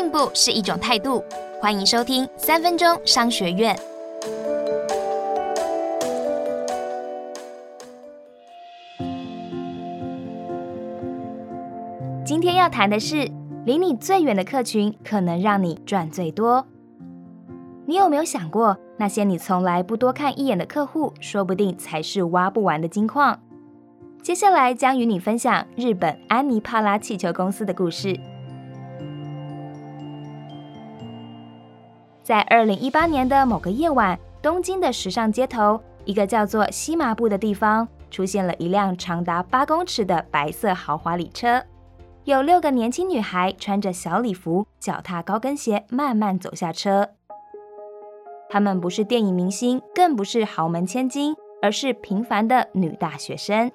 进步是一种态度。欢迎收听三分钟商学院。今天要谈的是，离你最远的客群可能让你赚最多。你有没有想过，那些你从来不多看一眼的客户，说不定才是挖不完的金矿？接下来将与你分享日本安妮帕拉气球公司的故事。在二零一八年的某个夜晚，东京的时尚街头，一个叫做西麻布的地方，出现了一辆长达八公尺的白色豪华礼车。有六个年轻女孩穿着小礼服，脚踏高跟鞋，慢慢走下车。她们不是电影明星，更不是豪门千金，而是平凡的女大学生。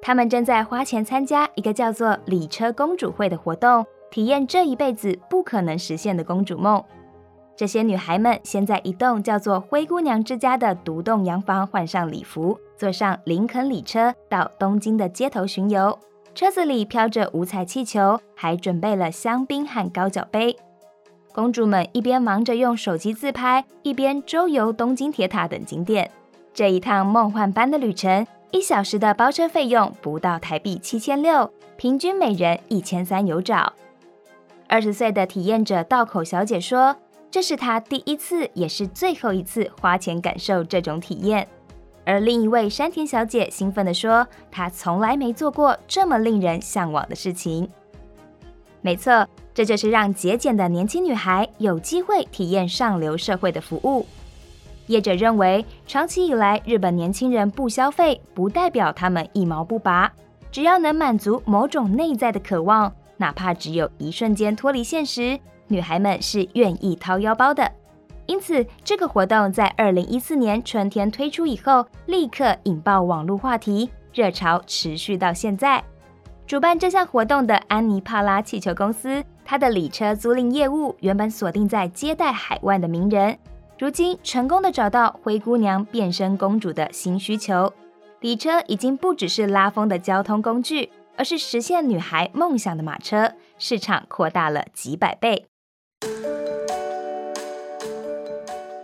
她们正在花钱参加一个叫做“礼车公主会”的活动，体验这一辈子不可能实现的公主梦。这些女孩们先在一栋叫做“灰姑娘之家”的独栋洋房换上礼服，坐上林肯礼车到东京的街头巡游。车子里飘着五彩气球，还准备了香槟和高脚杯。公主们一边忙着用手机自拍，一边周游东京铁塔等景点。这一趟梦幻般的旅程，一小时的包车费用不到台币七千六，平均每人一千三有找。二十岁的体验者道口小姐说。这是他第一次，也是最后一次花钱感受这种体验。而另一位山田小姐兴奋地说：“她从来没做过这么令人向往的事情。”没错，这就是让节俭的年轻女孩有机会体验上流社会的服务。业者认为，长期以来，日本年轻人不消费，不代表他们一毛不拔。只要能满足某种内在的渴望，哪怕只有一瞬间脱离现实。女孩们是愿意掏腰包的，因此这个活动在二零一四年春天推出以后，立刻引爆网络话题，热潮持续到现在。主办这项活动的安妮帕拉气球公司，它的礼车租赁业务原本锁定在接待海外的名人，如今成功的找到灰姑娘变身公主的新需求，礼车已经不只是拉风的交通工具，而是实现女孩梦想的马车，市场扩大了几百倍。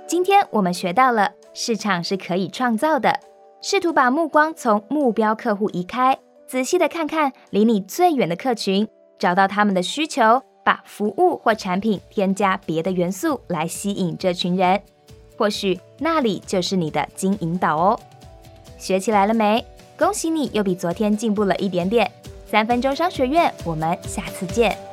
今天我们学到了，市场是可以创造的。试图把目光从目标客户移开，仔细的看看离你最远的客群，找到他们的需求，把服务或产品添加别的元素来吸引这群人。或许那里就是你的经营岛哦。学起来了没？恭喜你又比昨天进步了一点点。三分钟商学院，我们下次见。